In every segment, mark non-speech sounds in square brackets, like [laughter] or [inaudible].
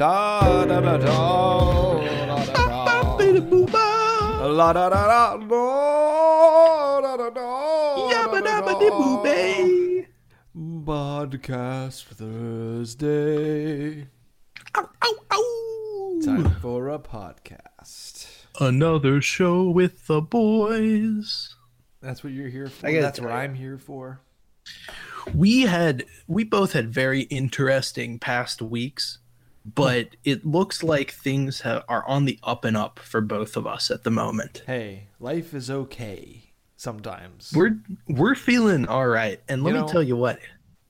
da da da da da da da. La da da da da da da da. Podcast Thursday. Time for a podcast. Another show with the boys. That's what you're here for. I gotta That's what. I'm here for. We had we both had very interesting past weeks, but it looks like things are on the up and up for both of us at the moment. Hey, life is okay sometimes. We're we're feeling all right, and let You me know- tell you what.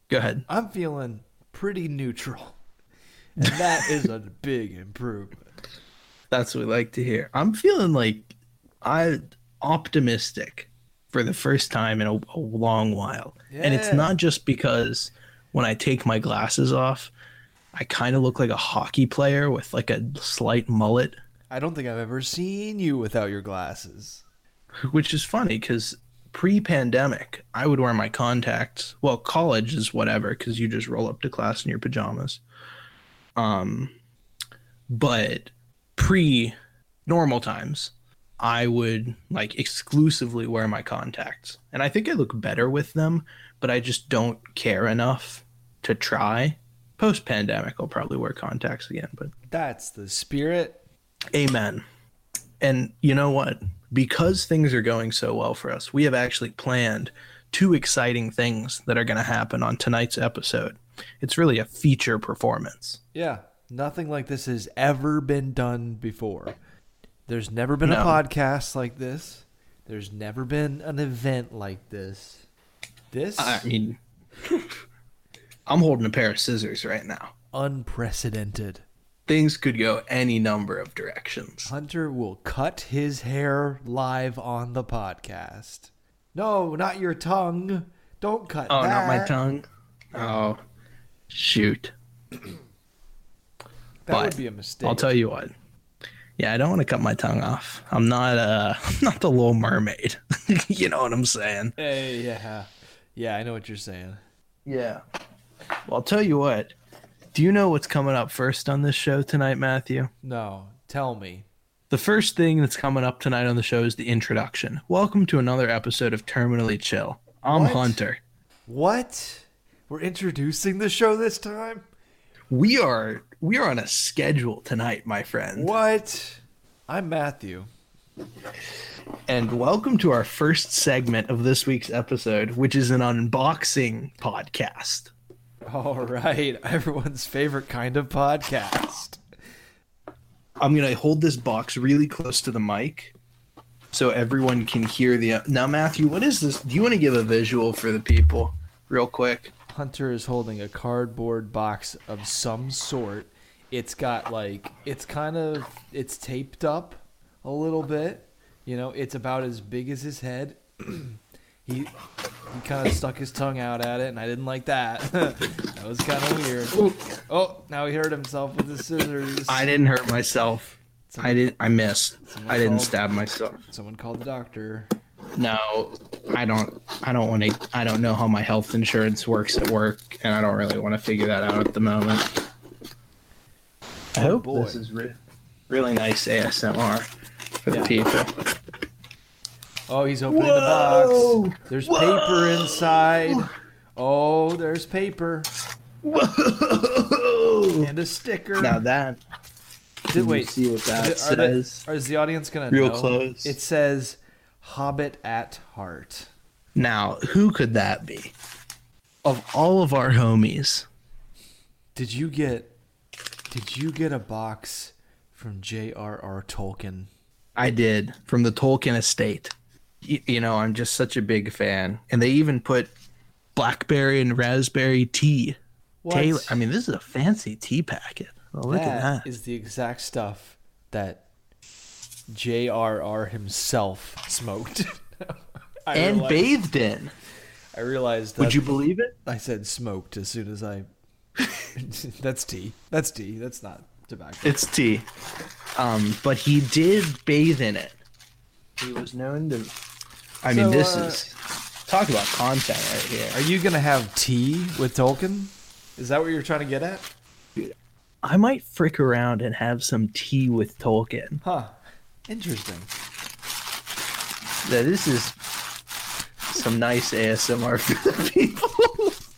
Go ahead. I'm feeling pretty neutral. And that is a [laughs] big improvement. That's what we like to hear. I'm feeling like I optimistic for the first time in a, a long while. And it's not just because when I take my glasses off, I kind of look like a hockey player with like a slight mullet, I don't think I've ever seen you without your glasses. which is funny because pre-pandemic, I would wear my contacts. Well, college is whatever because you just roll up to class in your pajamas. Um, but pre normal times, I would like exclusively wear my contacts. And I think I look better with them, but I just don't care enough to try. Post pandemic, I'll probably wear contacts again, but That's the spirit. amen. And you know what? Because things are going so well for us, we have actually planned two exciting things that are going to happen on tonight's episode. It's really a feature performance. Yeah, nothing like this has ever been done before. There's never been a podcast like this. There's never been an event like this. This I mean, [laughs] I'm holding a pair of scissors right now. unprecedented. Things could go any number of directions. Hunter will cut his hair live on the podcast. No, not your tongue. Don't cut Oh, that. not my tongue. Oh, shoot. That but would be a mistake. I'll tell you what. Yeah, I don't want to cut my tongue off. I'm not uh [laughs] I'm not the little mermaid. [laughs] you know what I'm saying? Hey, yeah. Yeah, I know what you're saying. Yeah. Well, I'll tell you what. Do you know what's coming up first on this show tonight, Matthew? No, tell me. The first thing that's coming up tonight on the show is the introduction. Welcome to another episode of Terminally Chill. I'm What? Hunter. What? We're introducing the show this time? We are we are on a schedule tonight, my friend. What? I'm Matthew. And welcome to our first segment of this week's episode, which is an unboxing podcast. All right, [laughs] everyone's favorite kind of podcast. I'm gonna hold this box really close to the mic so everyone can hear the. Now, Matthew, what is this? Do you want to give a visual for the people, real quick? Hunter is holding a cardboard box of some sort. It's got like it's kind of it's taped up a little bit. You know, it's about as big as his head. [clears throat] he he kind of stuck his tongue out at it, and I didn't like that. [laughs] that was kind of weird. Oh, now he hurt himself with the scissors. I didn't hurt myself. I didn't. I missed. I didn't called- stab myself. Someone called the doctor. No, I don't. I don't want to. I don't know how my health insurance works at work, and I don't really want to figure that out at the moment. I hope boy. this is re- really nice ASMR for Yeah. the people. Oh, he's opening Whoa! the box. There's paper inside. Oh, there's paper Whoa! and a sticker. Now that. Did, you wait, see what that are the- says? Are, is the audience gonna Real know? close. It says "Hobbit at Heart." Now, who could that be? Of all of our homies, Did you get? Did you get a box from J.R.R. Tolkien? I did from the Tolkien estate. Y- you know, I'm just such a big fan, and they even put blackberry and raspberry tea. What? Taylor, I mean, this is a fancy tea packet. Oh, look at That that. is the exact stuff that J.R.R. himself smoked. [laughs] And realized- bathed in. I realized. That Would you believe it? I said smoked as soon as I. [laughs] That's tea. That's tea. That's not tobacco. It's tea. Um, but he did bathe in it. He was known to. I mean, this uh, is talk about content right here. Are you gonna have tea with Tolkien? Is that what you're trying to get at? I might frick around and have some tea with Tolkien. Huh. Interesting. That this is some nice ASMR for the people. [laughs]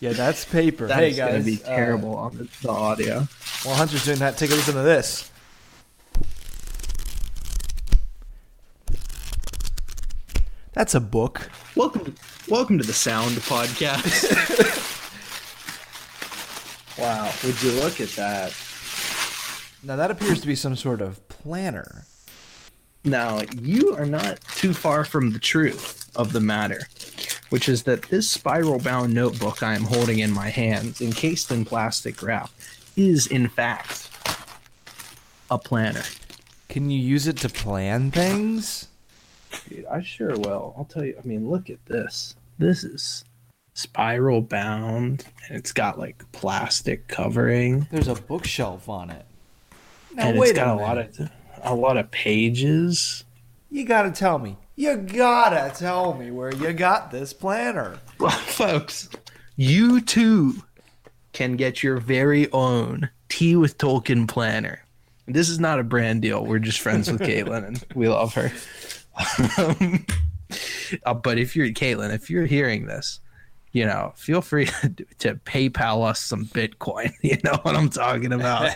Yeah, that's paper. That's hey guys, gonna be uh, terrible on the, the audio. while Hunter's doing that, take a listen to this. That's a book. Welcome, to, welcome to the Sound Podcast. [laughs] wow, would you look at that? Now that appears to be some sort of planner. Now, you are not too far from the truth of the matter, which is that this spiral bound notebook I am holding in my hands, encased in plastic wrap, is in fact a planner. Can you use it to plan things? Dude, I sure will. I'll tell you. I mean, look at this. This is spiral bound, and it's got like plastic covering, There's a bookshelf on it. Now and wait it's got a, a, minute. lot of a lot of pages. You gotta tell me. You gotta tell me where you got this planner. [laughs] Well, folks, you too can get your very own Tea with Tolkien planner. This is not a brand deal. We're just friends with [laughs] Caitlin, and we love her. Um, [laughs] uh, but if you're Caitlin, if you're hearing this, you know, feel free [laughs] to, to PayPal us some Bitcoin. [laughs] You know what I'm talking about.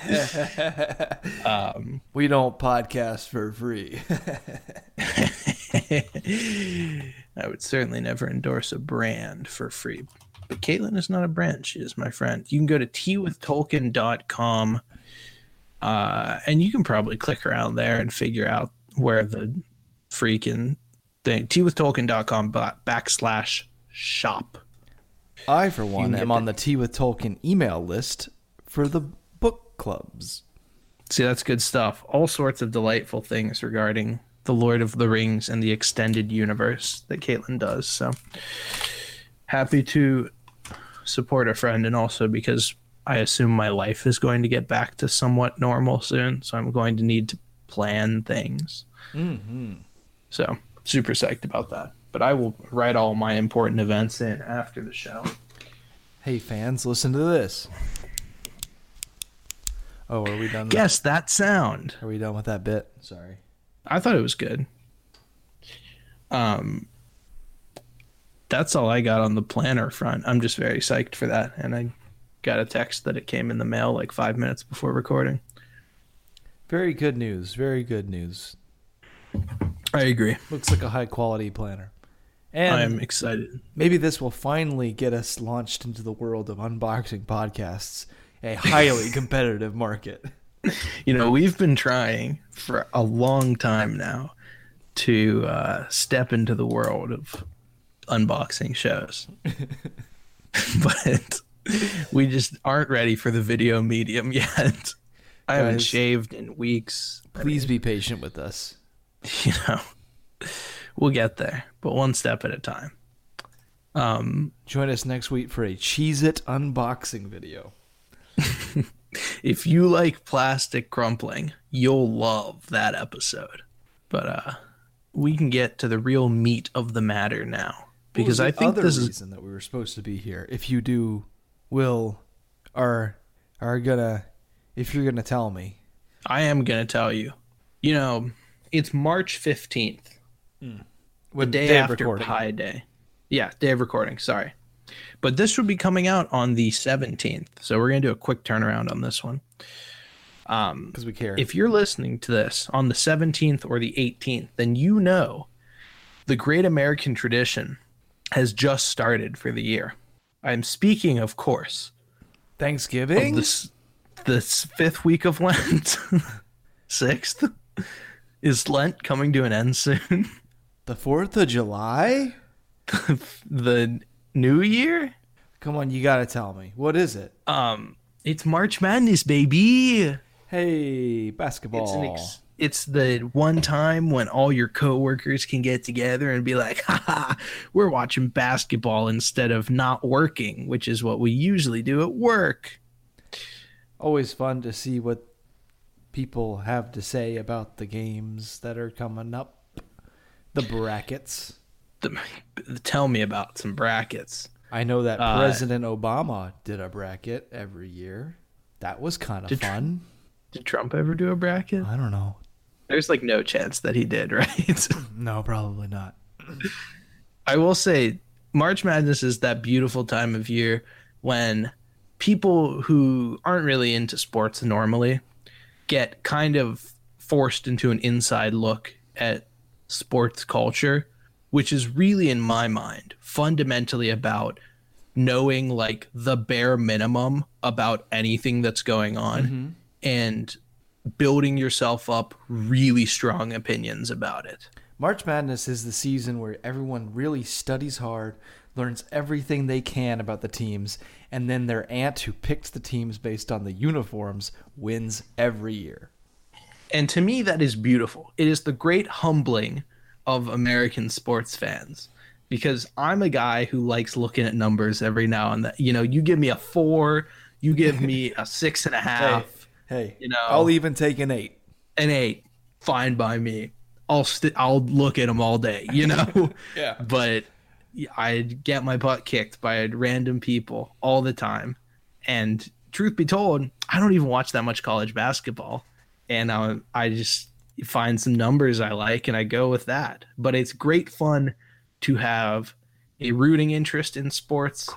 um, We don't podcast for free. I would certainly never endorse a brand for free. But Caitlin is not a brand. She is my friend. You can go to teawithtolkien.com uh, and you can probably click around there and figure out where the freaking thing, teawithtolkien.com back- backslash shop. I, for one, am on the Tea with Tolkien email list for the book clubs. See, that's good stuff. All sorts of delightful things regarding the Lord of the Rings and the extended universe that Caitlin does. So happy to support a friend, and also because I assume my life is going to get back to somewhat normal soon. So I'm going to need to plan things. Mm-hmm. So super psyched about that. But I will write all my important events in after the show. Hey, fans, listen to this. Oh, are we done? with- Guess that sound. Are we done with that bit? Sorry. I thought it was good. Um, that's all I got on the planner front. I'm just very psyched for that, and I got a text that it came in the mail like five minutes before recording. Very good news. Very good news. I agree. Looks like a high quality planner. And I'm excited. maybe this will finally get us launched into the world of unboxing podcasts, a highly [laughs] competitive market. You know, we've been trying for a long time now to uh, step into the world of unboxing shows, [laughs] [laughs] but we just aren't ready for the video medium yet. I haven't shaved in weeks. I Please be patient with us. [laughs] you know, we'll get there, but one step at a time. Um, Join us next week for a Cheez It unboxing video. [laughs] if you like plastic crumpling, you'll love that episode. But uh, we can get to the real meat of the matter now because What I think other this is reason that we were supposed to be here. If you do, will, are, are gonna, if you're gonna tell me, I am gonna tell you. You know, it's March fifteenth, the day, of after recording. Pi Day. Yeah, day of recording. Sorry, but this will be coming out on the seventeenth, so we're gonna do a quick turnaround on this one. Um, because we care. if you're listening to this on the 17th or the 18th, then you know the great American tradition has just started for the year. I'm speaking, of course, of Thanksgiving, this this fifth week of Lent, [laughs] sixth. Is Lent coming to an end soon? [laughs] the Fourth of July. [laughs] the New Year? Come on, you gotta tell me what is it? Um, it's March Madness, baby. Hey, basketball. It's ex- it's the one time when all your coworkers can get together and be like, [laughs] "Ha we're watching basketball instead of not working," which is what we usually do at work. Always fun to see what people have to say about the games that are coming up. The brackets. The, tell me about some brackets. I know that Uh, President Obama did a bracket every year. That was kind of Did Tr- fun. Did Trump ever do a bracket? I don't know. There's like no chance that he did, [laughs] right? [laughs] No, probably not. I will say March Madness is that beautiful time of year when people who aren't really into sports normally get kind of forced into an inside look at sports culture, which is really, in my mind, fundamentally about knowing like the bare minimum about anything that's going on mm-hmm. and building yourself up really strong opinions about it. March Madness is the season where everyone really studies hard, learns everything they can about the teams, and then their aunt who picks the teams based on the uniforms wins every year. And to me, that is beautiful. It is the great humbling of American sports fans because I'm a guy who likes looking at numbers every now and then. You know, you give me a four, you give me [laughs] a six and a half, Hey, You know- I'll even take an eight. an eight, fine by me. I'll st- I'll look at them all day, you know. [laughs] Yeah. but I'd get my butt kicked by random people all the time. And truth be told, I don't even watch that much college basketball. And I, I just find some numbers I like and I go with that. But it's great fun to have a rooting interest in sports.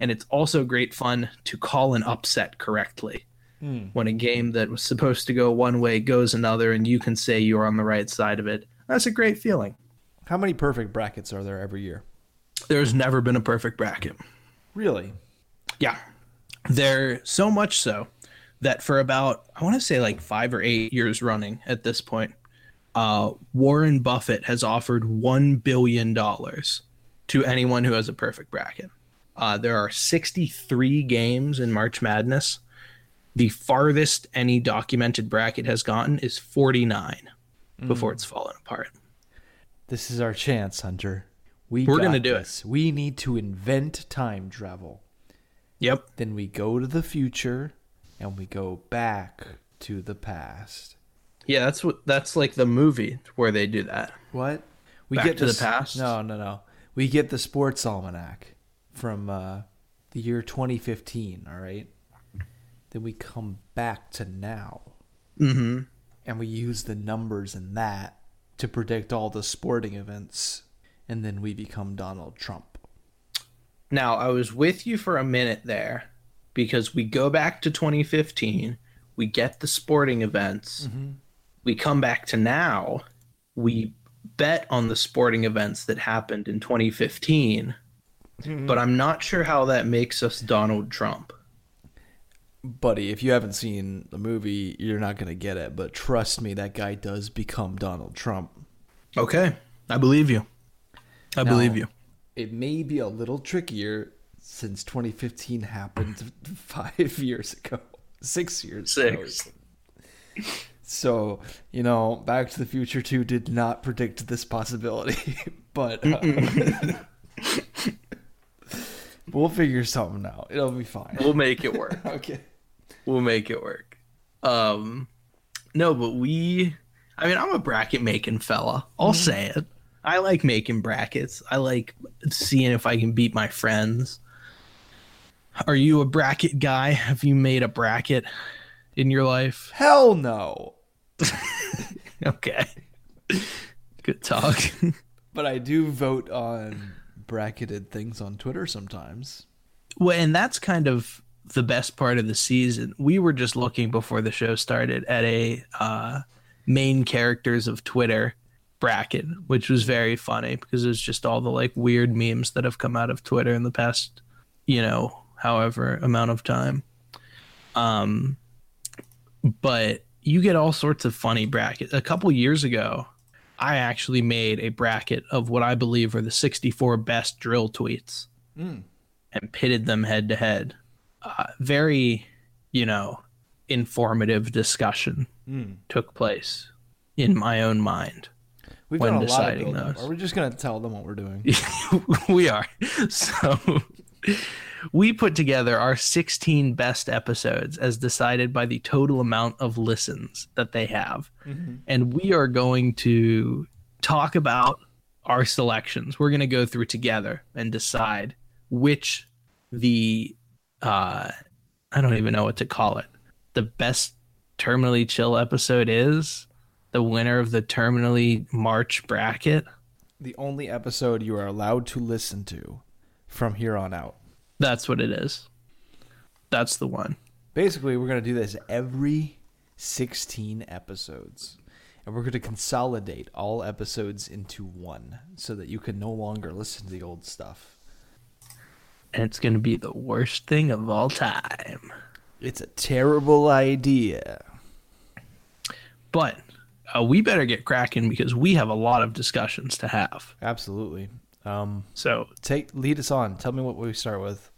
And it's also great fun to call an upset correctly. Hmm. When a game that was supposed to go one way goes another, and you can say you're on the right side of it, that's a great feeling. How many perfect brackets are there every year? There's never been a perfect bracket. Really? Yeah. They're so much so that for about, I want to say like five or eight years running at this point, uh, Warren Buffett has offered $1 billion to anyone who has a perfect bracket. Uh, there are 63 games in March Madness. The farthest any documented bracket has gotten is 49 before it's fallen apart. This is our chance, Hunter. We We're gonna do it. this. We need to invent time travel. Yep. Then we go to the future and we go back to the past. Yeah, that's what that's like the movie where they do that. What? We Back to the s- past? No, no, no. We get the sports almanac from uh, the year 2015. All right. Then we come back to now, Mm-hmm. and we use the numbers in that to predict all the sporting events, and then we become Donald Trump. Now, I was with you for a minute there because we go back to 2015, we get the sporting events, mm-hmm. we come back to now, we bet on the sporting events that happened in 2015, mm-hmm. but I'm not sure how that makes us Donald Trump. Buddy, if you haven't seen the movie, you're not gonna get it. But trust me, that guy does become Donald Trump. Okay, I believe you. I believe you. It may be a little trickier since 2015 happened [laughs] five years ago, [laughs] six years Six. ago. So, you know, Back to the Future 2 did not predict this possibility, [laughs] but uh, we'll figure something out. It'll be fine. We'll make it work. Okay. we'll make it work. Um, no, but we. I mean, I'm a bracket making fella. I'll say it. I like making brackets. I like seeing if I can beat my friends. Are you a bracket guy? Have you made a bracket in your life? Hell no. [laughs] Okay. Good talk. [laughs] But I do vote on bracketed things on Twitter sometimes. well, and that's kind of the best part of the season. We were just looking before the show started at a uh, main characters of Twitter bracket, which was very funny because it was just all the like weird memes that have come out of Twitter in the past, you know, however amount of time. Um, but you get all sorts of funny brackets. A couple years ago, I actually made a bracket of what I believe are the 64 best dril tweets and pitted them head to head. Uh, Very, you know, informative discussion took place in my own mind. We've When done a lot deciding those. Are we just gonna tell them what we're doing? [laughs] we are. [laughs] So [laughs] we put together our 16 best episodes as decided by the total amount of listens that they have. And we are going to talk about our selections. We're going to go through together and decide which the uh I don't even know what to call it. the best terminally chill episode is? The winner of the terminally March bracket? The only episode you are allowed to listen to from here on out. That's what it is. That's the one. Basically, we're going to do this every 16 episodes. And we're going to consolidate all episodes into one so that you can no longer listen to the old stuff. And it's going to be the worst thing of all time. It's a terrible idea. But uh, we better get cracking because we have a lot of discussions to have. Absolutely. Um, So, take lead us on. Tell me what we start with.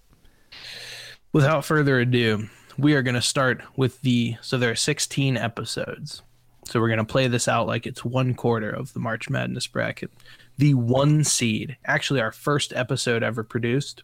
without further ado, we are going to start with the. So, there are 16 episodes. So, we're going to play this out like it's one quarter of the March Madness bracket. The one seed, actually, our first episode ever produced,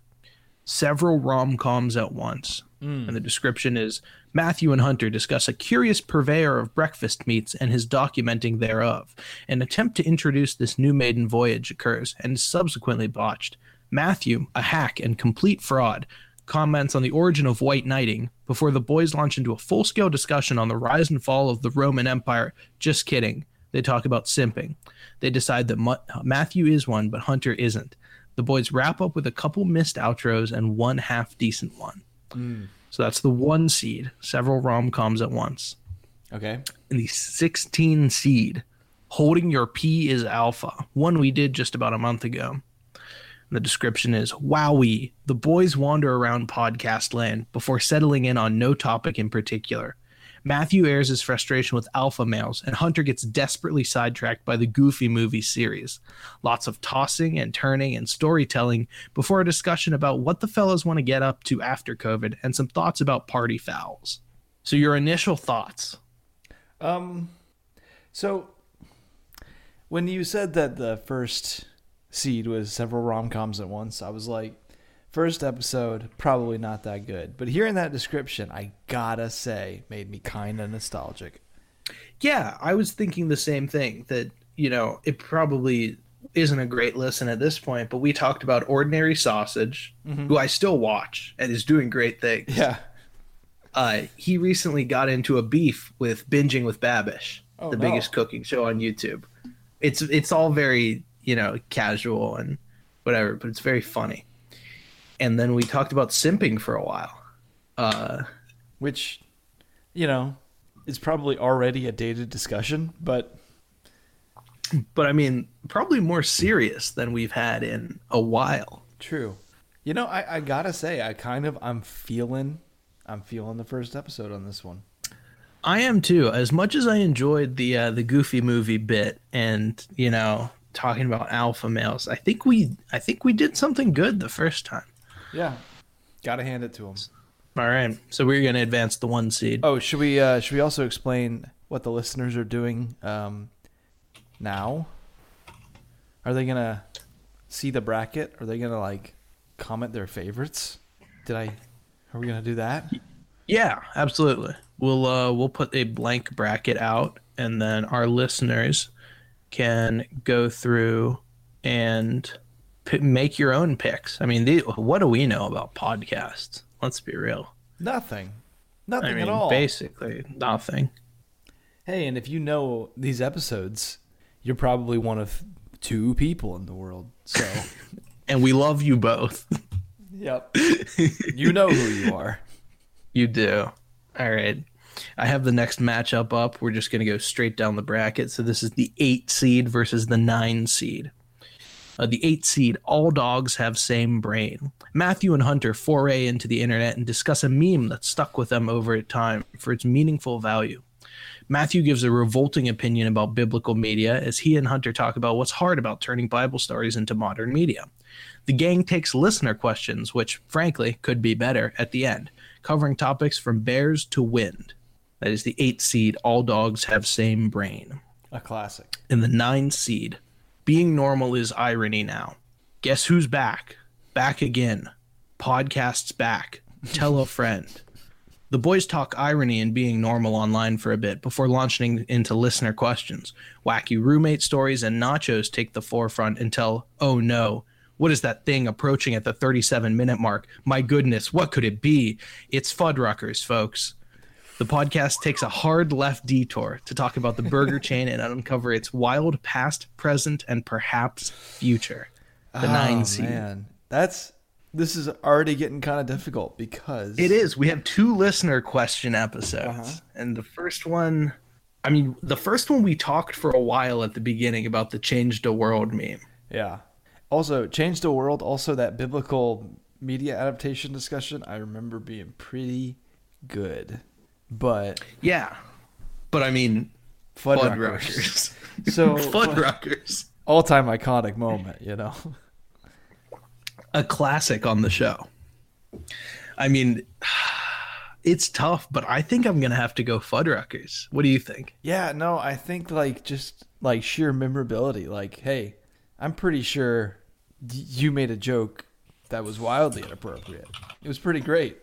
several rom coms at once. Hmm. And the description is Matthew and Hunter discuss a curious purveyor of breakfast meats and his documenting thereof. An attempt to introduce this new maiden voyage occurs and is subsequently botched. Matthew, a hack and complete fraud, comments on the origin of white knighting before the boys launch into a full scale discussion on the rise and fall of the Roman Empire. Just kidding. They talk about simping. They decide that Matthew is one, but Hunter isn't. The boys wrap up with a couple missed outros and one half decent one. Hmm. So that's the one seed, several rom coms at once. Okay. And the 16 seed, Holding Your P is Alpha, one we did just about a month ago. And the description is Wowie, the boys wander around podcast land before settling in on no topic in particular. Matthew airs his frustration with alpha males, and Hunter gets desperately sidetracked by the Goofy movie series. Lots of tossing and turning and storytelling before a discussion about what the fellows want to get up to after COVID and some thoughts about party fouls. So, your initial thoughts? Um, so when you said that the first seed was several rom coms at once, I was like, first episode probably not that good. But hearing that description, I gotta say, made me kind of nostalgic. Yeah, I was thinking the same thing that, you know, it probably isn't a great listen at this point, but we talked about Ordinary Sausage, who I still watch and is doing great things. Yeah. Uh, he recently got into a beef with Binging with Babish, Oh, the no. biggest cooking show on YouTube. It's it's all very, you know, casual and whatever, but it's very funny. And then we talked about simping for a while. Uh, Which, you know, is probably already a dated discussion, but but I mean, probably more serious than we've had in a while. true. You know, I, I gotta say, I kind of I'm feeling I'm feeling the first episode on this one. I am too. As much as I enjoyed the uh, the Goofy movie bit, and you know, talking about alpha males, I think we I think we did something good the first time. Yeah. Gotta hand it to him. All right, so we're gonna advance the one seed. Oh, should we uh, should we also explain what the listeners are doing um, now? Are they gonna see the bracket? Are they gonna like comment their favorites? Did I? Are we gonna do that? Yeah, absolutely. We'll uh, we'll put a blank bracket out, and then our listeners can go through and p- make your own picks. I mean, the, what do we know about podcasts? Let's be real. Nothing. Nothing I mean, at all. basically nothing. Hey, and if you know these episodes, you're probably one of two people in the world. So, [laughs] And we love you both. [laughs] yep, you know who you are. You do. All right. I have the next matchup up. We're just going to go straight down the bracket. So this is the eight seed versus the nine seed. Uh, the eight seed, all dogs have same brain. Matthew and Hunter foray into the internet and discuss a meme that stuck with them over time for its meaningful value. Matthew gives a revolting opinion about biblical media as he and Hunter talk about what's hard about turning Bible stories into modern media. The gang takes listener questions, which, frankly, could be better at the end, covering topics from bears to wind. That is the eight seed, all dogs have same brain. A classic. In the nine seed, being normal is irony now. Guess who's back? Back again. Podcast's back. Tell a friend. The boys talk irony and being normal online for a bit before launching into listener questions. Wacky roommate stories and nachos take the forefront until, oh no, what is that thing approaching at the 37 minute mark? My goodness, what could it be? It's Fuddruckers, folks. The podcast takes a hard left detour to talk about the burger chain and uncover its wild past, present, and perhaps future. The oh, nine seed. Oh, man, that's this is already getting kind of difficult because It is. We have two listener question episodes. Uh-huh. And the first one, I mean, the first one we talked for a while at the beginning about the change the world meme. Yeah. Also, change the world. Also, that biblical media adaptation discussion. I remember being pretty good, but Yeah. But I mean, Fuddruckers. Fuddruckers. [laughs] So Fuddruckers. all time iconic moment, you know. A classic on the show. I mean, [sighs] it's tough, but I think I'm going to have to go Fuddruckers. What do you think? Yeah, no, I think like just like sheer memorability. Like, hey, I'm pretty sure y- you made a joke that was wildly inappropriate. It was pretty great.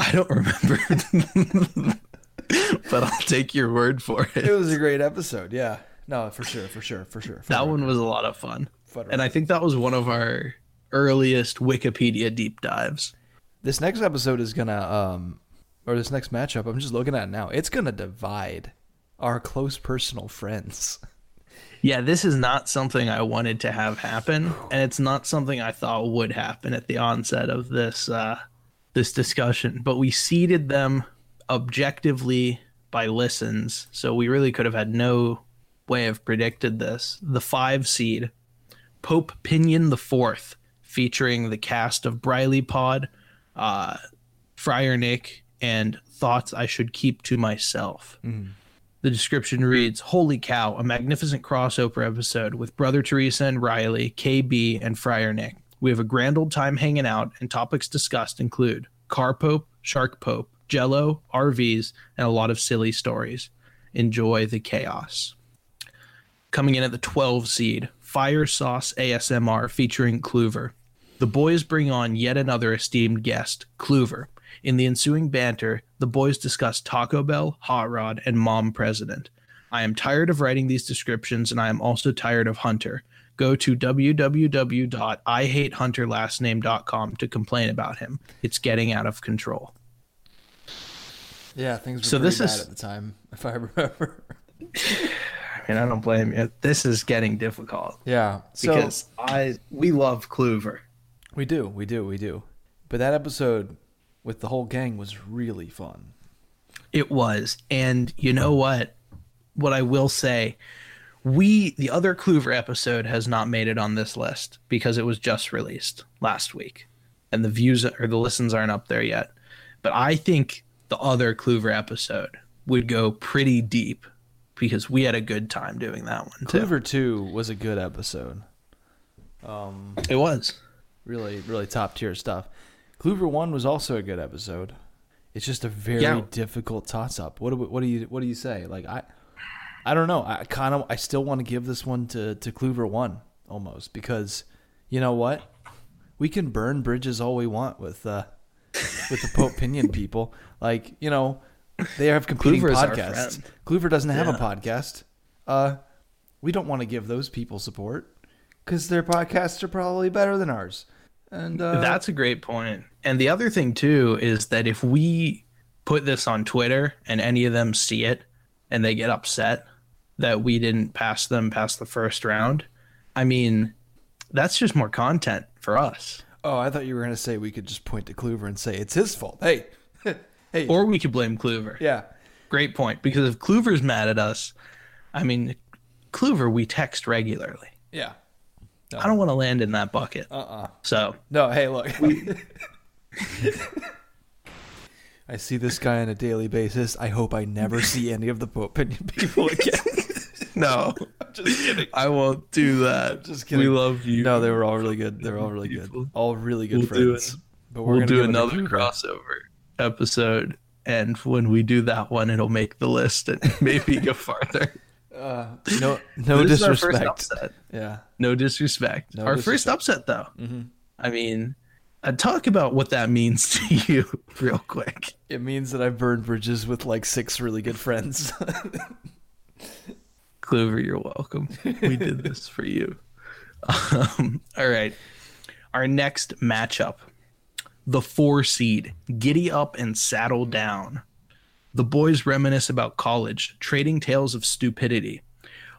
I don't remember. [laughs] but I'll take your word for it. It was a great episode. Yeah. No, for sure, for sure, for sure. That one was a lot of fun. And I think that was one of our earliest Wikipedia deep dives. This next episode is gonna um or this next matchup, I'm just looking at it now. It's gonna divide our close personal friends. Yeah, this is not something I wanted to have happen, and it's not something I thought would happen at the onset of this uh, this discussion. But we seeded them objectively by listens, so we really could have had no way of predicted this. The five seed, Pope Pinion the Fourth, featuring the cast of Briley Pod, uh, Friar Nick, and Thoughts I Should Keep to Myself. The description reads Holy cow, a magnificent crossover episode with Brother Teresa and Riley, KB, and Friar Nick. We have a grand old time hanging out, and topics discussed include Car Pope, Shark Pope, Jello, RVs, and a lot of silly stories. Enjoy the chaos. Coming in at the 12 seed, Fire Sauce ASMR featuring Kluver. The boys bring on yet another esteemed guest, Kluver. In the ensuing banter, the boys discuss Taco Bell, Hot Rod, and Mom President. I am tired of writing these descriptions, and I am also tired of Hunter. Go to www.ihatehunterlastname.com to complain about him. It's getting out of control. Yeah, things were So this bad is- at the time, [laughs] if I remember. [laughs] I mean, I don't blame you. This is getting difficult Yeah. So because I we love Kluver. we do, we do, we do. But that episode with the whole gang was really fun. It was. And you know what? What I will say, we the other Kluver episode has not made it on this list because it was just released last week. And the views or the listens aren't up there yet. But I think the other Kluver episode would go pretty deep because we had a good time doing that one too. Clover 2 was a good episode. Um, It was. really, really top tier stuff. Clover 1 was also a good episode. It's just a very Yeah. difficult toss up. What do, what do you what do you say? Like I I don't know. I kind of I still want to give this one to to Clover 1 almost because you know what? We can burn bridges all we want with uh with the Pope Pinion [laughs] people. Like, you know, they have competing Kluver podcasts. Kluver doesn't have a podcast. Uh we don't want to give those people support cuz their podcasts are probably better than ours. And uh That's a great point. And the other thing too is that if we put this on Twitter and any of them see it and they get upset that we didn't pass them past the first round, I mean, that's just more content for us. Oh, I thought you were going to say we could just point to Kluver and say it's his fault. Hey. [laughs] hey. Or we could blame Kluver. yeah. Great point. Because if Kluver's mad at us, I mean, Kluver, we text regularly. Yeah. I don't want to land in that bucket. Uh-uh. So No, hey, look. [laughs] I see this guy on a daily basis. I hope I never [laughs] see any of the Pope Pinion people again. No, [laughs] just kidding. I won't do that. Just kidding. We love you. No, they were all really good. They were all really good. All really good We'll do friends. But we'll gonna do give it to another crossover episode and when we do that one it'll make the list and [laughs] maybe go farther Uh, no, [laughs] no This is our first disrespect. upset. Yeah. no disrespect No our first upset though Mhm. i mean uh, talk about what that means to you real quick It means that I've burned bridges with like six really good friends. Clover you're welcome we did [laughs] this for you um, all right our next matchup the four seed giddy up and saddle down The boys reminisce about college, trading tales of stupidity.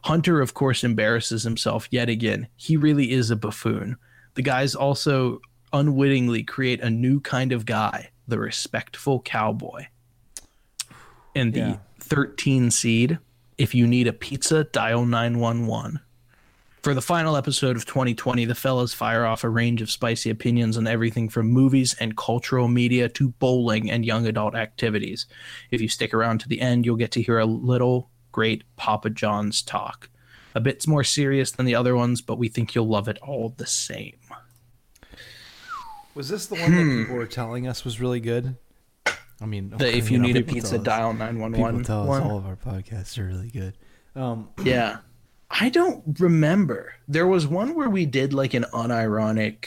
Hunter, of course, embarrasses himself yet again. He really is a buffoon. The guys also unwittingly create a new kind of guy, the respectful cowboy. And the Yeah. 13 seed, if you need a pizza, dial 911. For the final episode of 2020, the fellas fire off a range of spicy opinions on everything from movies and cultural media to bowling and young adult activities. If you stick around to the end, you'll get to hear a little great Papa John's talk. A bit more serious than the other ones, but we think you'll love it all the same. Was this the one that hmm. people were telling us was really good? I mean, The if you know, need a people pizza, tell us- dial People 911 tell us one. all of our podcasts are really good. Um, [clears throat] Yeah. I don't remember. There was one where we did like an unironic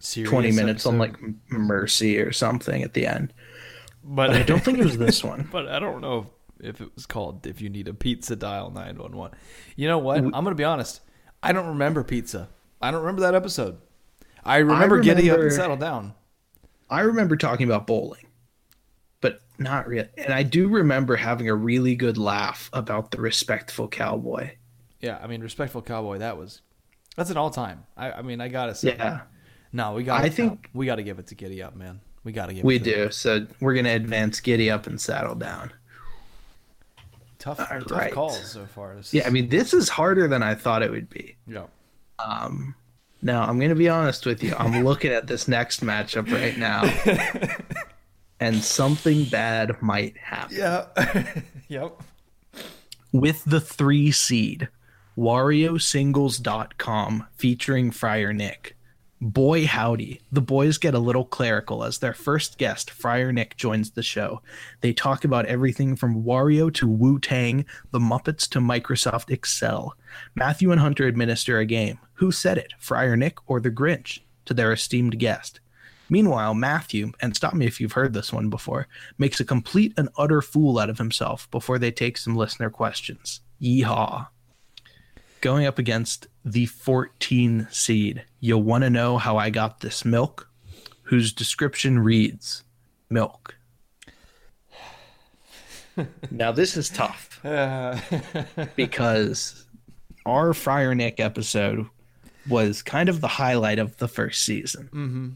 serious 20 minutes on like Mercy or something at the end. but But I don't think it was [laughs] this one. But I don't know if it was called "If You Need a Pizza, Dial 911." You know what? I'm gonna be honest. I don't remember pizza. I don't remember that episode. I remember, getting up and remember- settle down. I remember talking about bowling, but not really. And I do remember having a really good laugh about the respectful cowboy. Yeah, I mean, respectful cowboy. That was that's an all time. I, I mean, I gotta say. Yeah, No, we got. I think- we got to give it to Giddy Up, man. We got to give. we it to do. So we're going to advance Giddy Up and Saddle Down. Tough, All tough right. calls so far. This Yeah, is- I mean, this is harder than I thought it would be. yeah. Um, now, I'm going to be honest with you. I'm [laughs] looking at this next matchup right now, [laughs] and something bad might happen. Yeah. [laughs] yep. with the three seed wariosingles.com featuring friar nick. Boy howdy. The boys get a little clerical as their first guest friar nick joins the show. They talk about everything from wario to wu-tang the muppets to microsoft excel. Matthew and hunter administer a game. Who said it friar nick or the grinch? To their esteemed guest Meanwhile, Matthew, and stop me if you've heard this one before, makes a complete and utter fool out of himself before they take some listener questions. Yeehaw. Going up against the 14 seed, You'll want to know how I got this milk? Whose description reads milk. now, this is tough [laughs] because our Friar Nick episode was kind of the highlight of the first season. mm-hmm.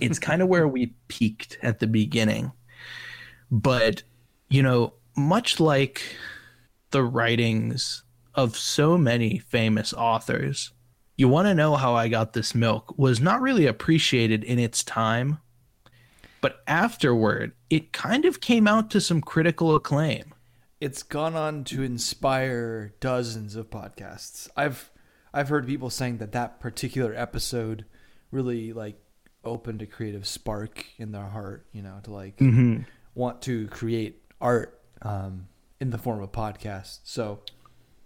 It's kind of where we peaked at the beginning. But, you know, much like the writings of so many famous authors, you want to know how I got this milk was not really appreciated in its time. But afterward, it kind of came out to some critical acclaim. it's gone on to inspire dozens of podcasts. I've I've heard people saying that that particular episode really like opened a creative spark in their heart, you know, to like Mm-hmm. want to create art um, in the form of podcast. So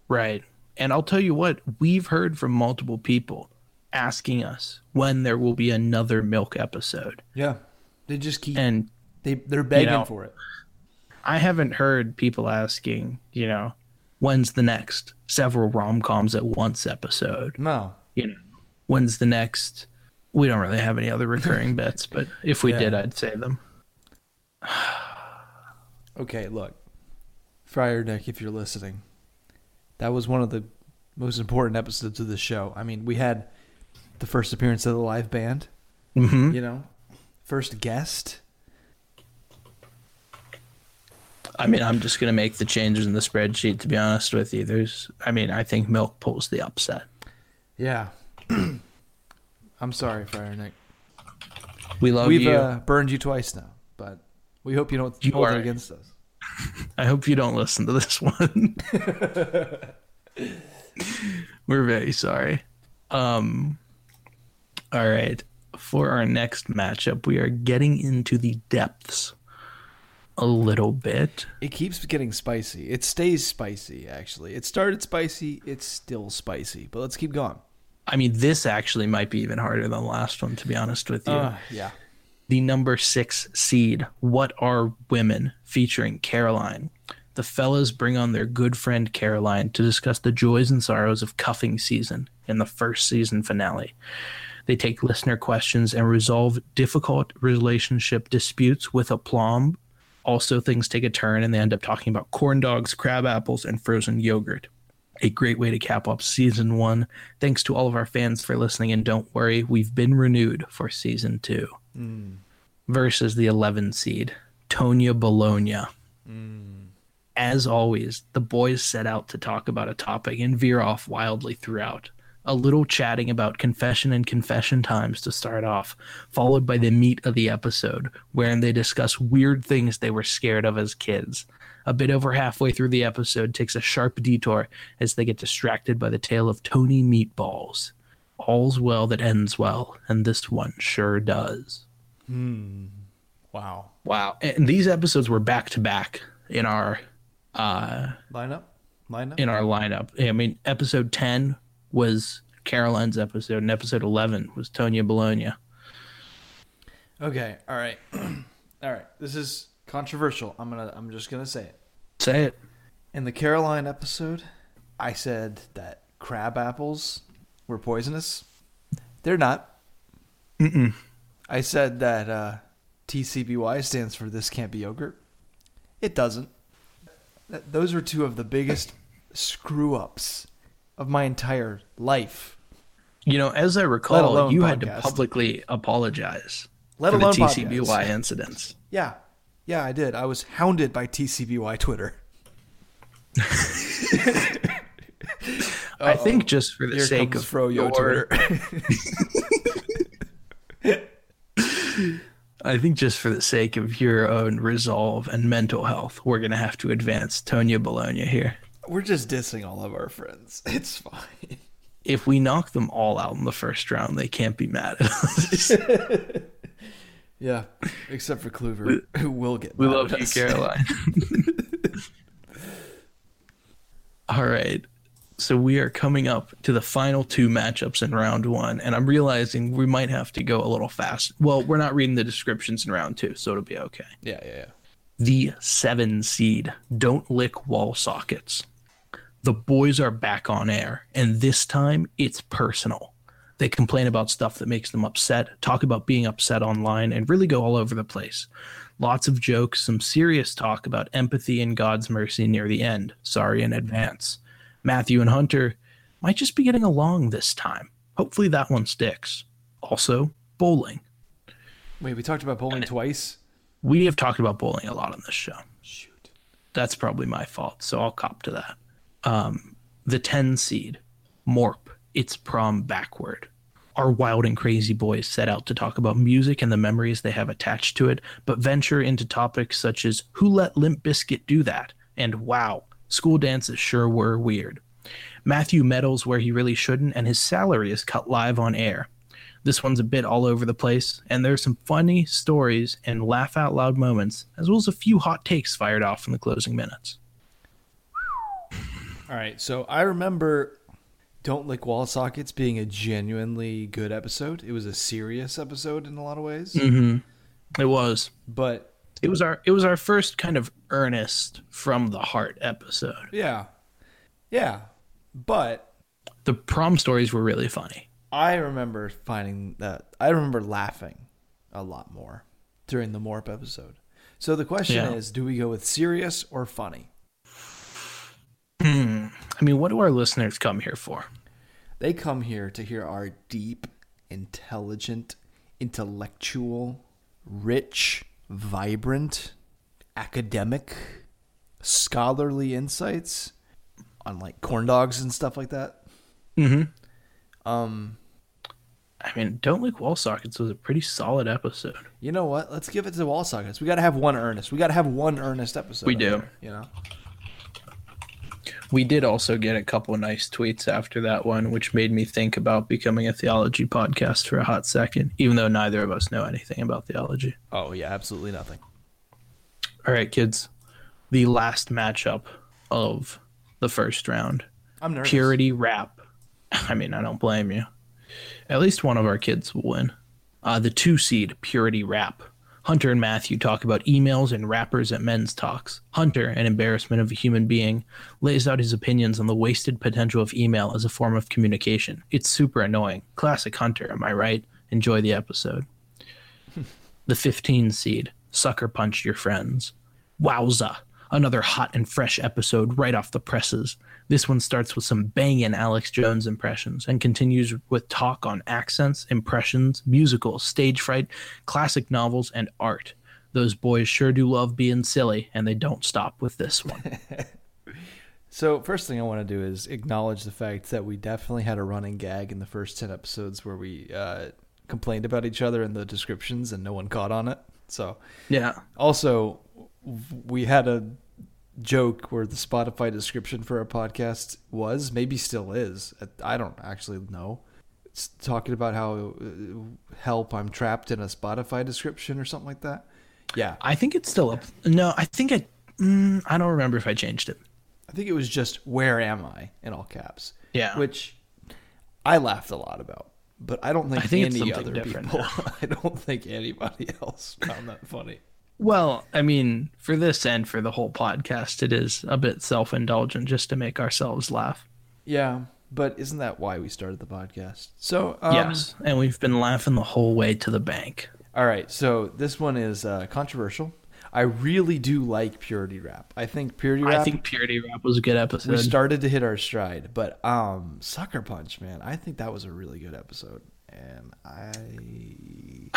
Right. And I'll tell you what, we've heard from multiple people asking us when there will be another milk episode. yeah, they just keep And they they're begging know, for it. I haven't heard people asking, you know, when's the next several rom coms at once episode? No, You know, when's the next? We don't really have any other recurring [laughs] bets, but if we Yeah. did, I'd say them. [sighs] okay, look, Friar Nick, if you're listening, that was one of the most important episodes of the show. I mean, we had the first appearance of the live band. Mm-hmm. you know first guest I mean, I'm just gonna make the changes in the spreadsheet. To be honest with you, there's, I mean, I think milk pulls the upset. yeah [clears throat] i'm sorry friar nick We love you. we've uh, burned you twice now but we hope you don't You hold it against us [laughs] I hope you don't listen to this one. [laughs] We're very sorry. Um all right. For our next matchup, we are getting into the depths a little bit. it keeps getting spicy it stays spicy actually it started spicy it's still spicy but let's keep going I mean, this actually might be even harder than the last one, to be honest with you. uh, yeah the number six seed, What Are Women, featuring Caroline. The fellas bring on their good friend Caroline to discuss the joys and sorrows of cuffing season in the first season finale. They take listener questions and resolve difficult relationship disputes with aplomb, Also, things take a turn and they end up talking about corn dogs, crab apples, and frozen yogurt. A great way to cap off season one. Thanks to all of our fans for listening, and don't worry, we've been renewed for season two. Mm. Versus the 11 seed, Tonya Bologna. Mm. As always, the boys set out to talk about a topic and veer off wildly throughout. A little chatting about confession and confession times to start off, followed by the meat of the episode, wherein they discuss weird things they were scared of as kids. A bit over halfway through the episode takes a sharp detour as they get distracted by the tale of Tony Meatballs. All's well that ends well, and this one sure does. Hmm. Wow. Wow. And these episodes were back to back in our uh Lineup? Lineup? in our lineup. I mean, episode 10 was Caroline's episode, and episode 11 was Tonya Bologna. Okay. All right. [clears throat] all right. This is controversial. I'm gonna. I'm just gonna say it. Say it. In the Caroline episode, I said that crab apples were poisonous. They're not. Mm-mm. I said that uh, TCBY stands for this can't be yogurt. It doesn't. Those are two of the biggest screw ups of my entire life. You know, as I recall, alone you had to publicly apologize Let for the TCBY podcasts. incidents. Yeah. Yeah, I did. I was hounded by TCBY Twitter. [laughs] I think just for the Here sake of Froyo your- Twitter. [laughs] I think just for the sake of your own resolve and mental health, we're gonna have to advance Tonya Bologna here. We're just dissing all of our friends. [laughs] It's fine. If we knock them all out in the first round, they can't be mad at us. Yeah, except for Kluver, who will get. We love you. Caroline. [laughs] All right. So we are coming up to the final two matchups in round one, and I'm realizing we might have to go a little fast. Well, we're not reading the descriptions in round two, so it'll be okay. Yeah, yeah, yeah. The seven seed Don't Lick Wall Sockets. The boys are back on air, and this time it's personal. They complain about stuff that makes them upset, talk about being upset online, and really go all over the place. Lots of jokes, some serious talk about empathy and God's mercy near the end. Sorry in advance. Matthew and Hunter might just be getting along this time. Hopefully that one sticks. Also, bowling. Wait, we talked about bowling twice. We have talked about bowling a lot on this show. Shoot. That's probably my fault, so I'll cop to that. Um, the 10 seed, Morp, it's prom backward. Our wild and crazy boys set out to talk about music and the memories they have attached to it, but venture into topics such as who let Limp Bizkit do that? And wow, school dances sure were weird. Matthew meddles where he really shouldn't, and his salary is cut live on air. This one's a bit all over the place, and there's some funny stories and laugh out loud moments, as well as a few hot takes fired off in the closing minutes. All right, so I remember "Don't Lick Wall Sockets" being a genuinely good episode. It was a serious episode in a lot of ways, Mm-hmm. It was. but It was our it was our first kind of earnest from the heart episode. yeah, yeah, but The prom stories were really funny. I remember finding that I remember laughing a lot more during the Morp episode. So the question Yeah. is, do we go with serious or funny? Hmm. I mean, what do our listeners come here for? They come here to hear our deep, intelligent, intellectual, rich, vibrant, academic, scholarly insights on like corn dogs and stuff like that. Mm-hmm. Um, I mean, Don't Lick Wall Sockets was a pretty solid episode. you know what? Let's give it to wall sockets. We got to have one earnest. We got to have one earnest episode. We do. there, you know. We did also get a couple nice tweets after that one, which made me think about becoming a theology podcast for a hot second, even though neither of us know anything about theology. Oh yeah, absolutely nothing. All right, kids. The last matchup of the first round I'm nervous. Purity Rap. [laughs] I mean, I don't blame you. At least one of our kids will win. Uh, the two seed Purity Rap. Hunter and Matthew talk about emails and rappers at men's talks. Hunter, an embarrassment of a human being, lays out his opinions on the wasted potential of email as a form of communication. It's super annoying. Classic Hunter, am I right? Enjoy the episode. [laughs] the 15 seed Sucker Punch Your Friends. Wowza. Another hot and fresh episode right off the presses. This one starts with some banging Alex Jones impressions and continues with talk on accents, impressions, musicals, stage fright, classic novels, and art. Those boys sure do love being silly, and they don't stop with this one. [laughs] So first thing I want to do is acknowledge the fact that we definitely had a running gag in the first ten episodes where we uh, complained about each other in the descriptions and no one caught on it. So yeah. also we had a joke where the Spotify description for our podcast was maybe still is. I don't actually know. It's talking about how uh, help I'm trapped in a Spotify description or something like that. Yeah, I think it's still up. No, I think I. Mm, I don't remember if I changed it. I think it was just "Where am I?" in all caps. Yeah. which I laughed a lot about, but I don't think, I think any other people. [laughs] I don't think anybody [laughs] else found that funny. Well, I mean, for this and for the whole podcast, it is a bit self indulgent just to make ourselves laugh. Yeah, but isn't that why we started the podcast? So um, yes. And we've been laughing the whole way to the bank. All right, so this one is uh, controversial. I really do like Purity Rap. I think Purity Rap. I think Purity Rap was a good episode. we started to hit our stride, but um, Sucker Punch, man, I think that was a really good episode, and I I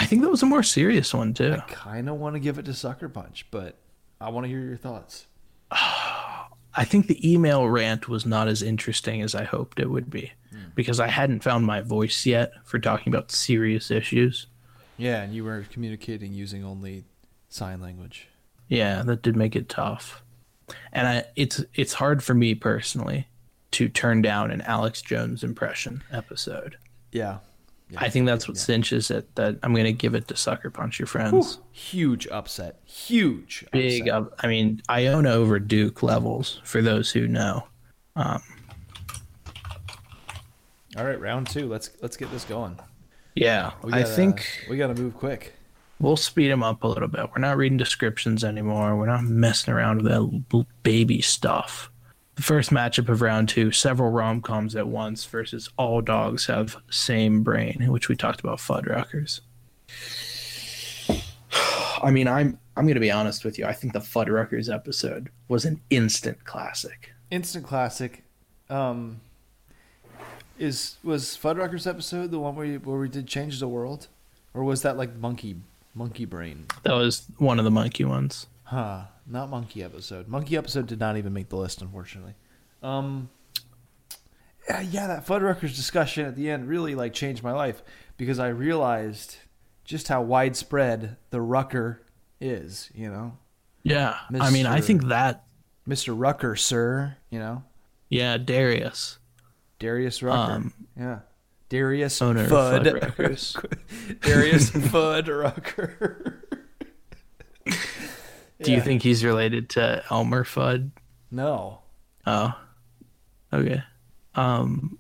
think that was a more serious one, too. I kind of want to give it to Sucker Punch, but I want to hear your thoughts. [sighs] I think the email rant was not as interesting as I hoped it would be hmm. because I hadn't found my voice yet for talking about serious issues. Yeah, and you were communicating using only sign language. Yeah, that did make it tough. And I, it's it's hard for me personally to turn down an Alex Jones impression episode. Yeah. Yeah. I think that's what cinches it. That I'm going to give it to Sucker Punch Your Friends. Whew. huge upset. Huge. Big. upset. Up, I mean, Iona over Duke levels for those who know. Um, All right, round two. Let's let's get this going. yeah, I gotta- think we got to move quick. we'll speed them up a little bit. We're not reading descriptions anymore. We're not messing around with that baby stuff. The first matchup of round two, several rom coms at once versus all dogs have same brain, which we talked about Fuddruckers. I mean, I'm I'm gonna be honest with you. I think the Fuddruckers episode was an instant classic. Instant classic. Um, is was Fuddruckers episode the one where you, where we did change the world, or was that like monkey monkey brain? That was one of the monkey ones. Huh? Not monkey episode. Monkey episode did not even make the list, unfortunately. Um. Yeah, that Fuddruckers discussion at the end really like changed my life because I realized just how widespread the rucker is. You know, Yeah, I mean, I think that Mister Rucker, sir. You know, yeah, Darius. Darius Rucker. Um, yeah. Darius owner Fudd. Fuddruckers. [laughs] Darius Fudd Do you think he's related to Elmer Fudd? No. Oh, okay. Um,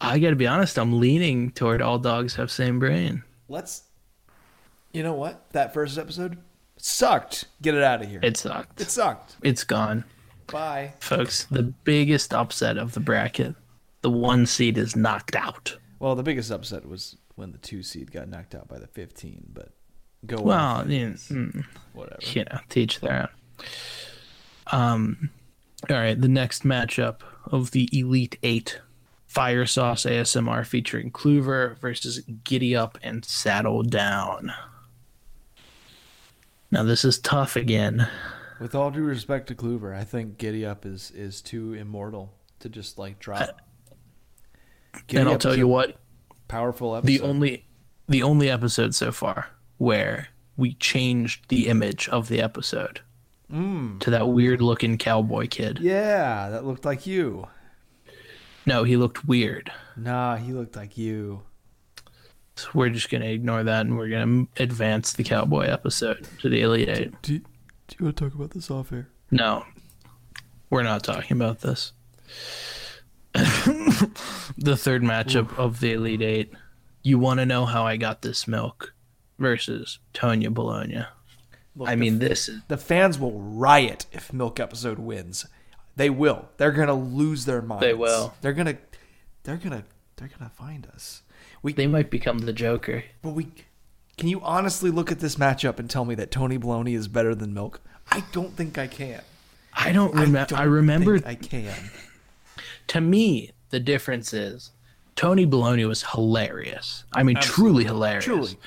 I got to be honest. I'm leaning toward all dogs have same brain. Let's. You know what? That first episode sucked. Get it out of here. It sucked. it sucked. It's gone, Bye. folks. The biggest upset of the bracket. The one seed is knocked out. Well, the biggest upset was when the two seed got knocked out by the 15, but go on. Well, you know, mm, Whatever. you know, teach their own. Um, all right. The next matchup of the Elite Eight, Fire Sauce ASMR featuring Clover versus Giddy Up and Saddle Down. Now this is tough again. With all due respect to Kluver, I think Giddy Up is is too immortal to just like drop. Giddy and I'll tell you what, powerful episode. the only the only episode so far where we changed the image of the episode hmm. to that weird looking cowboy kid. Yeah, that looked like you. No, he looked weird. Nah, he looked like you. So we're just gonna ignore that and we're gonna advance the cowboy episode to the Elite Eight. Do you, do you want to talk about this off air? No, we're not talking about this. [laughs] the third matchup of the Elite Eight. You want to know how I got this milk versus Tonya Bologna. Look, I the mean, this is the fans will riot if Milk episode wins. They will. They're gonna lose their minds. They will. They're gonna. They're gonna. They're gonna find us. We. they might become the Joker. but we. Can you honestly look at this matchup and tell me that Tony Baloney is better than Milk? I don't think I can. I don't remember. don't I, remember. think I can. [laughs] to me, the difference is Tony Baloney was hilarious. I mean, truly hilarious. Truly.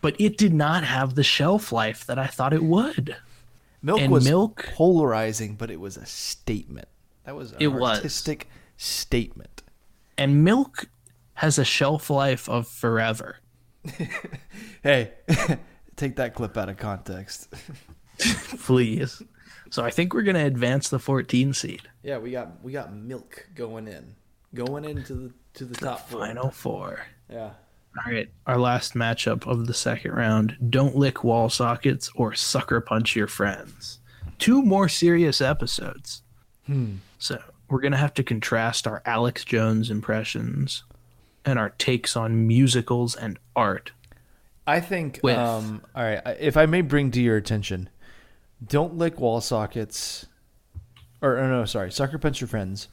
But it did not have the shelf life that I thought it would. Milk And was Milk- polarizing, but it was a statement. That was an It was. artistic statement. And Milk has a shelf life of forever. [laughs] Hey, [laughs] take that clip out of context. [laughs] Please. So I think we're going to advance the 14 seed. Yeah, we got we got milk going in, going into the to the top four. Final four. Yeah. All right, our last matchup of the second round Don't Lick Wall Sockets or Sucker Punch Your Friends. Two more serious episodes. Hmm. So we're going to have to contrast our Alex Jones impressions and our takes on musicals and art. I think. With- Um, all right, if I may bring to your attention, don't lick wall sockets, or, or no, sorry, sucker punch your friends,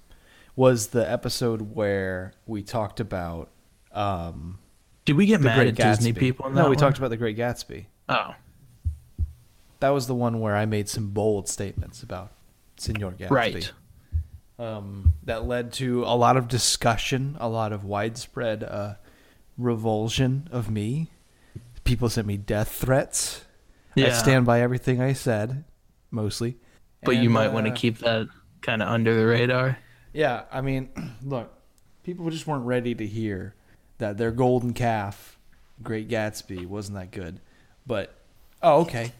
was the episode where we talked about um, Did we get the mad Great at Gatsby. Disney people? In no, we one? talked about the Great Gatsby. Oh, That was the one where I made some bold statements about Senor Gatsby. right. um, that led to a lot of discussion, a lot of widespread uh, revulsion of me. People sent me death threats. I stand by everything I said, mostly. But you And, might want to uh, keep that kind of under the radar. Yeah, I mean, [clears throat] look, people just weren't ready to hear that their golden calf, Great Gatsby, wasn't that good. But oh, okay.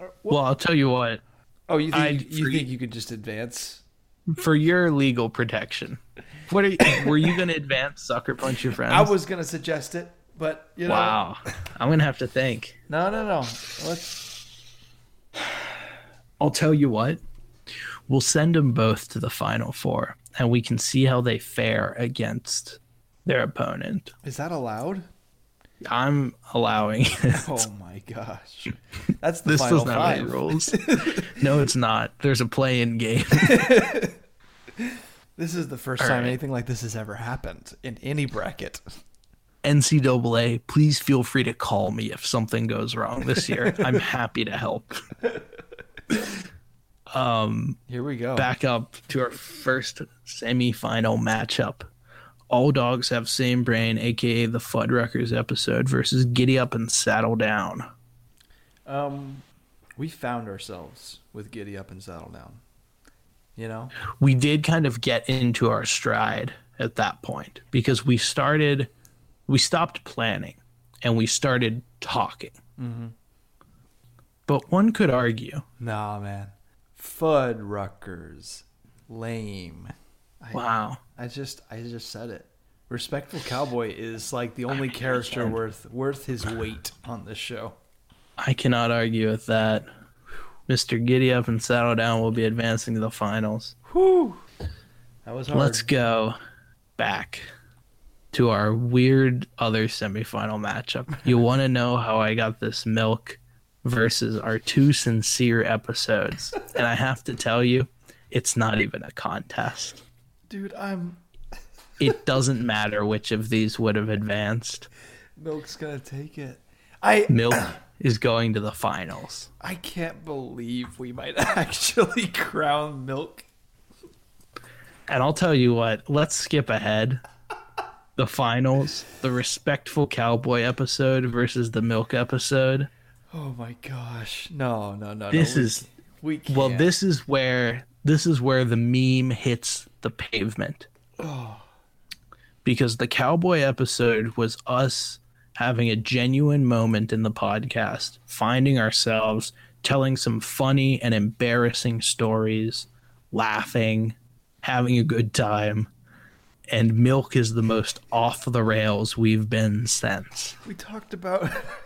Uh, well, I'll tell you what. Oh, you I- think you for- think you could just advance? For your legal protection, what are you, were you going to advance Sucker Punch Your Friends? I was gonna suggest it, but you know, Wow. I'm going to have to think. no, no, no. Let's I'll tell you what. We'll send them both to the final four, and we can see how they fare against their opponent. Is that allowed? I'm allowing [laughs] it. Oh my gosh, that's the this final doesn't have five. rules. [laughs] no, it's not. There's a play-in game. [laughs] This is the first All time right. anything like this has ever happened in any bracket. NCAA, please feel free to call me if something goes wrong this year. I'm happy to help. Um, Here we go. back up to our first semi-final matchup. All dogs have same brain, aka the Fuddruckers episode, versus Giddy Up and Saddle Down. Um, we found ourselves with Giddy Up and Saddle Down. You know, We did kind of get into our stride at that point because we started, we stopped planning and we started talking. But one could argue, nah, man, Fuddruckers, lame. I, wow, I just, I just said it. Respectful Cowboy is like the only character worth worth his weight on this show. I cannot argue with that. Mr. Giddy Up and Saddle Down will be advancing to the finals. Whew, that was hard. Let's go back to our weird other semifinal matchup. You [laughs] want to know how I got this milk versus our two sincere episodes. And I have to tell you, it's not even a contest. Dude. I'm [laughs] It doesn't matter which of these would have advanced. Milk's gonna take it. I [coughs] Milk is going to the finals. I can't believe we might [laughs] actually crown Milk. And I'll tell you what, let's skip ahead. The finals, the respectful cowboy episode versus the milk episode. Oh my gosh! No, no, no. This no. We- is we can't. well, this is where this is where the meme hits the pavement. Because the cowboy episode was us having a genuine moment in the podcast, finding ourselves telling some funny and embarrassing stories, laughing, having a good time. And milk is the most off the rails we've been since. we talked about [laughs]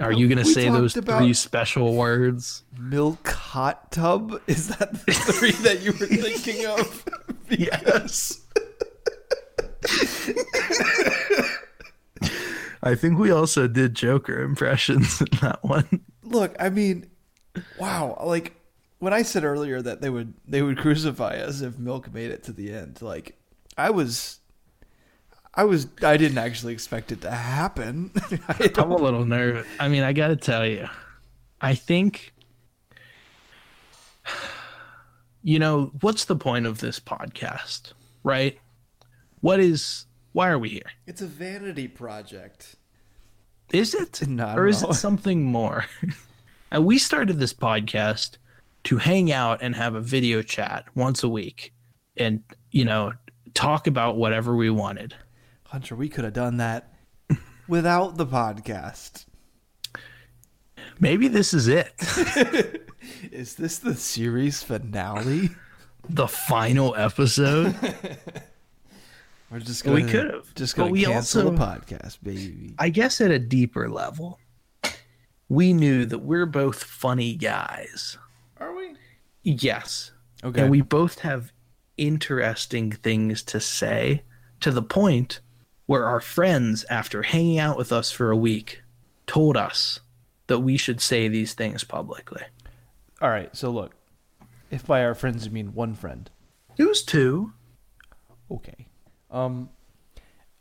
Are you going to say those three special words? milk hot tub. Is that the [laughs] three that you were thinking of? Yes. [laughs] I think we also did Joker impressions in that one. Look, I mean, wow. Like when I said earlier that they would they would crucify us if Milk made it to the end. Like I was. I was I didn't actually expect it to happen. [laughs] I I'm a little nervous. I mean, I got to tell you, I think you know, what's the point of this podcast, right? What is why are we here? It's a vanity project. Is it? [laughs] No, I or is know. it [laughs] something more? and we started this podcast to hang out and have a video chat once a week and, you know, talk about whatever we wanted. Hunter, we could have done that without the podcast. Maybe this is it. [laughs] Is this the series finale? the final episode. [laughs] We're just gonna could've, just gonna we cancel also- the podcast, baby. I guess at a deeper level, we knew that we're both funny guys. Are we? Yes. Okay. And we both have interesting things to say to the point where our friends, after hanging out with us for a week, told us that we should say these things publicly. All right. So look, if by our friends you mean one friend, It was two. okay. Um,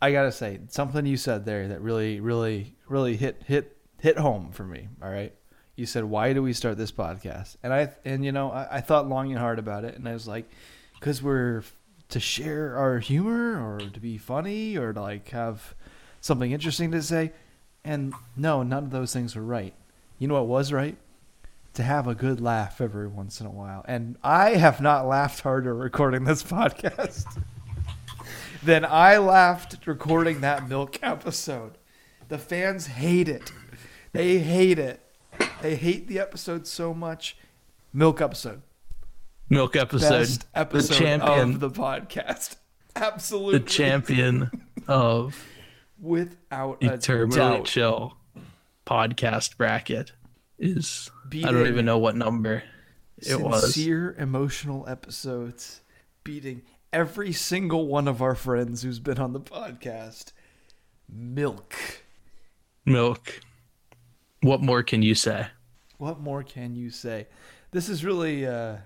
I gotta say something you said there that really, really, really hit hit hit home for me. All right. You said, "Why do we start this podcast?" And I and you know I, I thought long and hard about it, and I was like, "Cause we're to share our humor, or to be funny, or to like have something interesting to say." And no, none of those things were right. You know what was right? To have a good laugh every once in a while. And I have not laughed harder recording this [laughs] podcast than I laughed recording that milk episode. The fans hate it. They hate it. They hate the episode so much. Milk episode. Milk episode. Best episode the champion. of the podcast. Absolutely. the champion of Without a Eternally doubt. Chill podcast bracket is I don't even know what number it was. sincere emotional episodes beating every single one of our friends who's been on the podcast milk Milk. What more can you say? what more can you say this is really uh,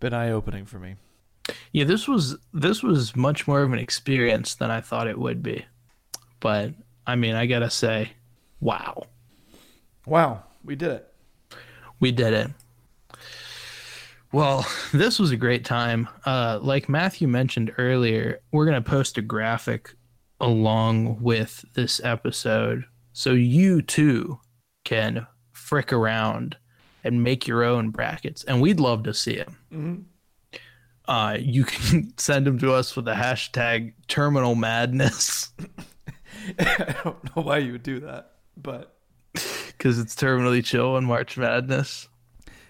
been eye-opening for me Yeah, this was this was much more of an experience than I thought it would be. But I mean, I gotta say, wow, wow we did it we did it. Well, [laughs] this was a great time. Uh, like Matthew mentioned earlier, we're gonna post a graphic along with this episode, so you too can frick around and make your own brackets, and we'd love to see them. Uh, you can [laughs] send them to us with the hashtag Terminal Madness [laughs] [laughs] i don't know why you would do that but because it's terminally chill in March Madness.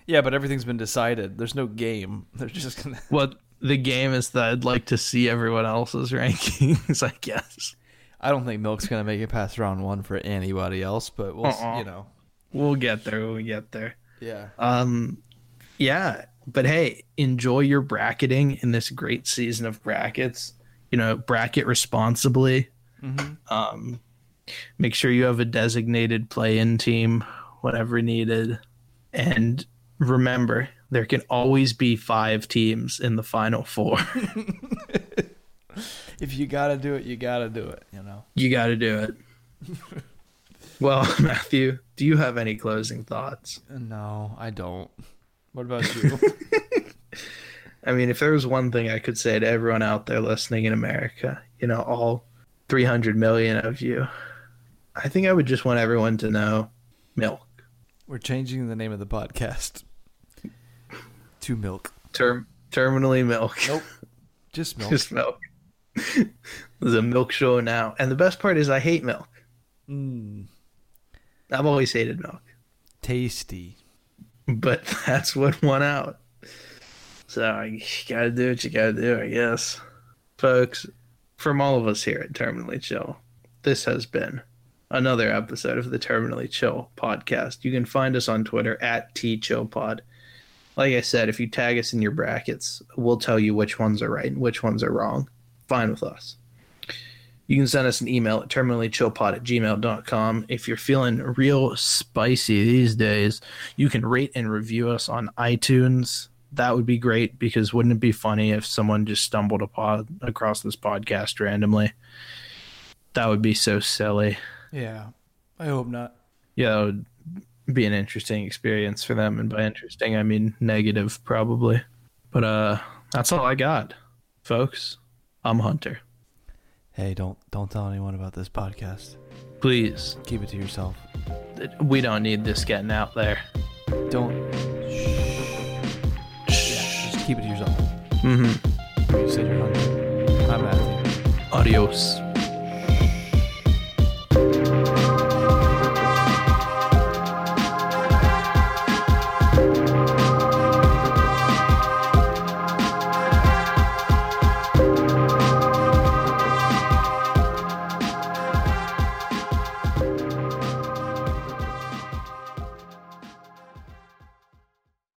yeah but everything's been decided there's no game they're just gonna What the game is that I'd like to see everyone else's rankings, I guess. i don't think milk's gonna make it past round one for anybody else but we'll Uh-uh. you know We'll get there. We'll get there. Yeah Um, yeah, but hey, enjoy your bracketing in this great season of brackets. You know, bracket responsibly. Um, make sure you have a designated play-in team whatever needed, and remember there can always be five teams in the final four. [laughs] [laughs] if you gotta do it you gotta do it you know you got to do it. [laughs] well, [laughs] Matthew, do you have any closing thoughts? No, I don't. What about you? [laughs] I mean, if there was one thing I could say to everyone out there listening in America, you know, all 300 million of you, I think I would just want everyone to know milk. We're changing the name of the podcast [laughs] to Milk. Term terminally milk. Nope. Just Milk. just milk. There's a milk show now. And the best part is I hate milk. Mm, I've always hated milk. tasty. But [laughs] that's what won out. So you gotta do what you gotta do, I guess. Folks, from all of us here at Terminally Chill, this has been another episode of the Terminally Chill podcast. You can find us on Twitter at TChillPod. Like I said, if you tag us in your brackets, we'll tell you which ones are right and which ones are wrong. Fine with us. You can send us an email at terminallychillpod at gmail.com. If you're feeling real spicy these days, you can rate and review us on iTunes. That would be great because wouldn't it be funny if someone just stumbled upon across this podcast randomly? That would be so silly. Yeah. I hope not. Yeah, that would be an interesting experience for them, and by interesting I mean negative probably. But uh, that's all I got, folks. I'm Hunter. Hey, don't don't tell anyone about this podcast. Please, Keep it to yourself. we don't need this getting out there. Don't. Yeah, just keep it to yourself. Mm-hmm. You said you're hungry. I'm Matthew. Adios.